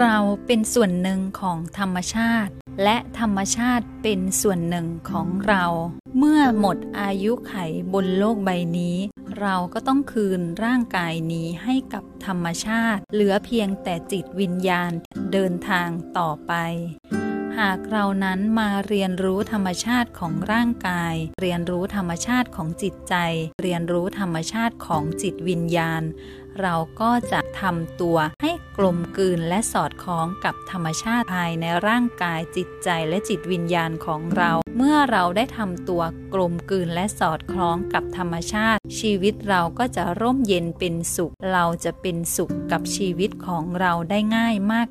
เราเป็นส่วนหนึ่งของธรรมชาติ และธรรมชาติเป็นส่วนหนึ่งของเรา เมื่อหมดอายุไขบนโลกใบนี้ เราก็ต้องคืนร่างกายนี้ให้กับธรรมชาติ เหลือเพียงแต่จิตวิญญาณเดินทางต่อไป หากเรานั้นมาเรียนรู้ธรรมชาติของร่างกาย เรียนรู้ธรรมชาติของจิตใจ เรียนรู้ธรรมชาติของจิตวิญญาณ เราก็จะทำตัวให้กลมกลืนและสอดคล้องกับธรรมชาติภายในร่างกายจิตใจและจิตวิญญาณของเรา เมื่อเราได้ทำตัวกลมกลืนและสอดคล้องกับธรรมชาติ ชีวิตเราก็จะร่มเย็นเป็นสุข เราจะเป็นสุขกับชีวิตของเราได้ง่ายมาก